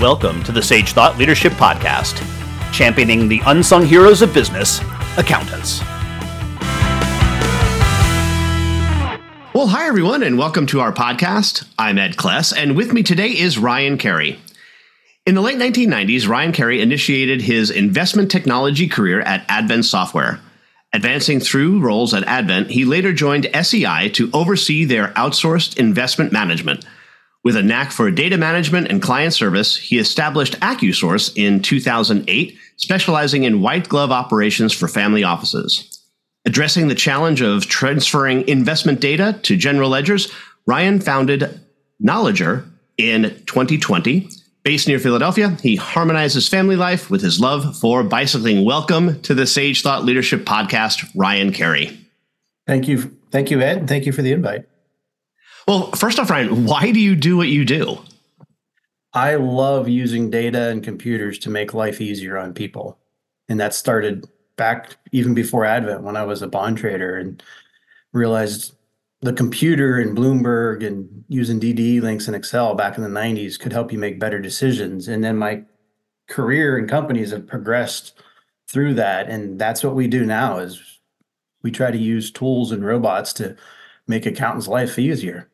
Welcome to the Sage Thought Leadership Podcast, championing the unsung heroes of business, accountants. Well, hi, everyone, and welcome to our podcast. I'm Ed Kless, and with me today is Ryan Kerry. In the late 1990s, Ryan Kerry initiated his investment technology career at Advent Software. Advancing through roles at Advent, he later joined SEI to oversee their outsourced investment management. With a knack for data management and client service, he established AccuSource in 2008, specializing in white glove operations for family offices. Addressing the challenge of transferring investment data to general ledgers, Ryan founded KnowLedger in 2020 Based near Philadelphia, he harmonizes family life with his love for bicycling. Welcome to the Sage Thought Leadership Podcast, Ryan Kerry. Thank you. Thank you, Ed. And thank you for the invite. Well, first off, Ryan, why do you do what you do? I love using data and computers to make life easier on people. And that started back even before Advent when I was a bond trader and realized the computer and Bloomberg and using DDE links in Excel back in the 90s could help you make better decisions. And then my career and companies have progressed through that. And that's what we do now is we try to use tools and robots to make accountants' life easier.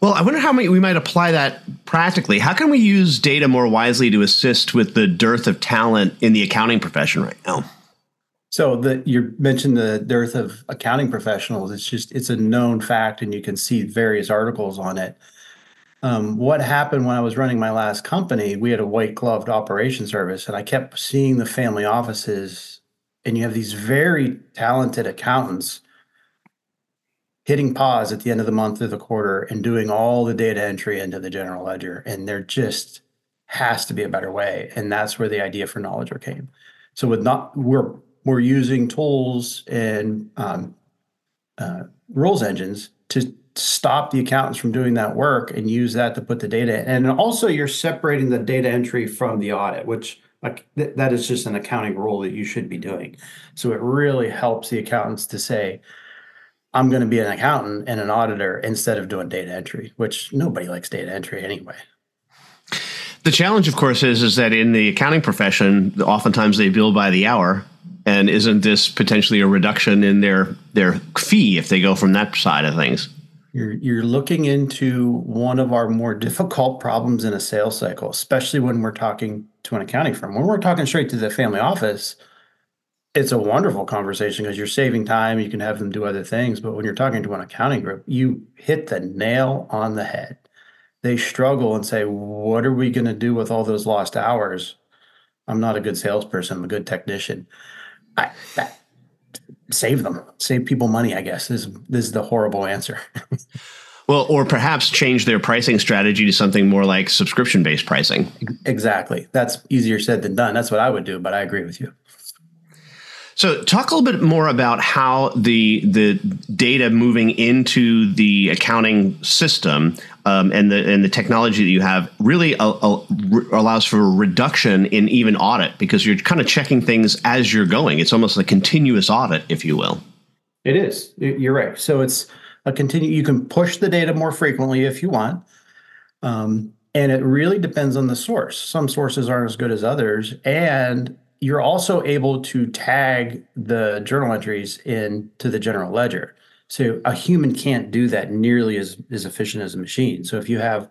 Well, I wonder how we might apply that practically. How can we use data more wisely to assist with the dearth of talent in the accounting profession right now? So the you mentioned the dearth of accounting professionals. It's just it's a known fact, and you can see various articles on it. Um, what happened when I was running my last company? We had a white gloved operation service, and I kept seeing the family offices, and you have these very talented accountants hitting pause at the end of the month or the quarter and doing all the data entry into the general ledger, and there just has to be a better way, and that's where the idea for KnowLedger came. So with not we're we're using tools and um, uh, rules engines to stop the accountants from doing that work and use that to put the data in. And also, you're separating the data entry from the audit, which like th- that is just an accounting rule that you should be doing. So it really helps the accountants to say, I'm going to be an accountant and an auditor instead of doing data entry, which nobody likes data entry anyway. The challenge, of course, is is that in the accounting profession, oftentimes they bill by the hour, and isn't this potentially a reduction in their their fee if they go from that side of things? You're you're looking into one of our more difficult problems in a sales cycle, especially when we're talking to an accounting firm. When we're talking straight to the family office, it's a wonderful conversation because you're saving time, you can have them do other things, but when you're talking to an accounting group, you hit the nail on the head. They struggle and say, "What are we going to do with all those lost hours?" I'm not a good salesperson, I'm a good technician I, that, save them, save people money. I guess is this is the horrible answer. well, or perhaps change their pricing strategy to something more like subscription based pricing. Exactly. That's easier said than done. That's what I would do, but I agree with you. So, talk a little bit more about how the the data moving into the accounting system um, and the and the technology that you have really a, a, allows for a reduction in even audit because you're kind of checking things as you're going. It's almost a continuous audit, if you will. It is. You're right. So it's a continue. You can push the data more frequently if you want. Um, and it really depends on the source. Some sources aren't as good as others, and you're also able to tag the journal entries into the general ledger. So a human can't do that nearly as, as efficient as a machine. So if you have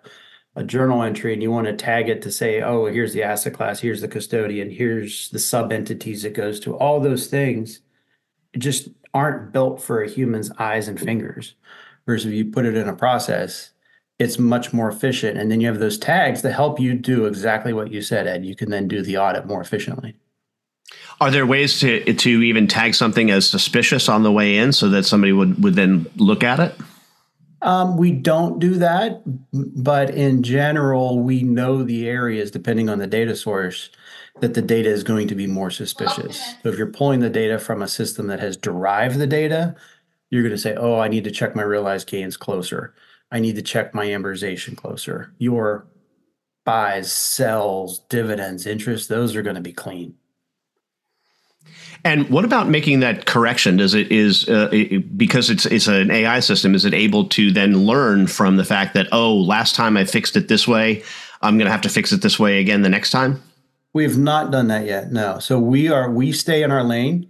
a journal entry and you want to tag it to say, oh, here's the asset class, here's the custodian, here's the sub entities it goes to, all those things just aren't built for a human's eyes and fingers. Whereas if you put it in a process, it's much more efficient. And then you have those tags that help you do exactly what you said, Ed. You can then do the audit more efficiently. Are there ways to to even tag something as suspicious on the way in so that somebody would would then look at it? Um, we don't do that, but in general, we know the areas depending on the data source that the data is going to be more suspicious. Okay. So if you're pulling the data from a system that has derived the data, you're going to say, "Oh, I need to check my realized gains closer. I need to check my amortization closer." Your buys, sells, dividends, interest, those are going to be clean. And what about making that correction? Does it is uh, it, because it's it's an AI system? Is it able to then learn from the fact that oh, last time I fixed it this way, I'm going to have to fix it this way again the next time? We've not done that yet. No. So we are we stay in our lane.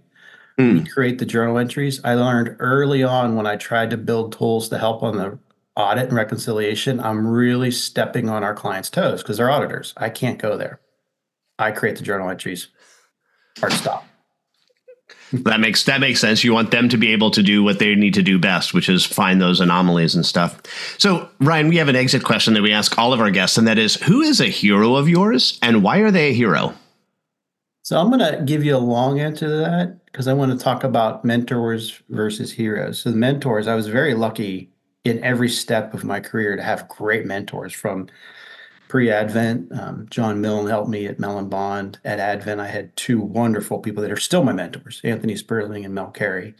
Mm. We create the journal entries. I learned early on when I tried to build tools to help on the audit and reconciliation, I'm really stepping on our clients' toes because they're auditors. I can't go there. I create the journal entries. Hard stop. That makes that makes sense. You want them to be able to do what they need to do best, which is find those anomalies and stuff. So, Ryan, we have an exit question that we ask all of our guests, and that is, who is a hero of yours, and why are they a hero? So, I'm going to give you a long answer to that because I want to talk about mentors versus heroes. So, the mentors, I was very lucky in every step of my career to have great mentors from pre-Advent. Um, John Milne helped me at Mellon Bond. At Advent, I had two wonderful people that are still my mentors, Anthony Sperling and Mel Carey.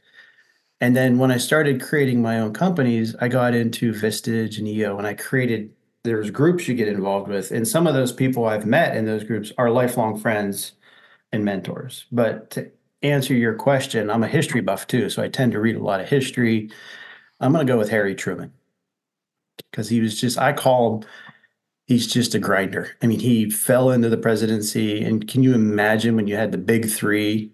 And then when I started creating my own companies, I got into Vistage and EO, and I created. There's groups you get involved with, and some of those people I've met in those groups are lifelong friends and mentors. But to answer your question, I'm a history buff too, so I tend to read a lot of history. I'm going to go with Harry Truman because he was just, I call him, he's just a grinder. I mean, he fell into the presidency. And can you imagine when you had the big three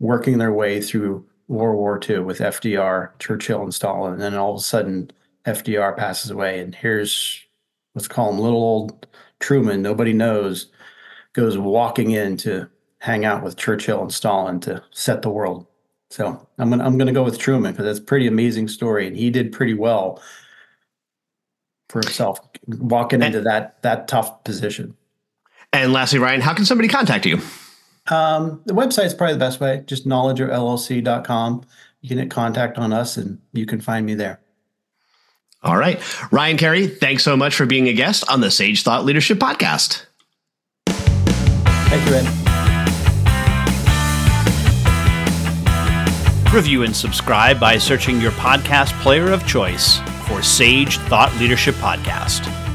working their way through World War II with FDR, Churchill, and Stalin? And then all of a sudden, FDR passes away. And here's, let's call him little old Truman, nobody knows, goes walking in to hang out with Churchill and Stalin to set the world so I'm gonna I'm gonna go with Truman because that's a pretty amazing story, and he did pretty well for himself walking and, into that that tough position. And lastly, Ryan, how can somebody contact you? Um, the website is probably the best way. Just knowledgerllc.com. You can hit contact on us, and you can find me there. All right, Ryan Kerry, thanks so much for being a guest on the Sage Thought Leadership Podcast. Thank you, Ed. Review and subscribe by searching your podcast player of choice for Sage Thought Leadership Podcast.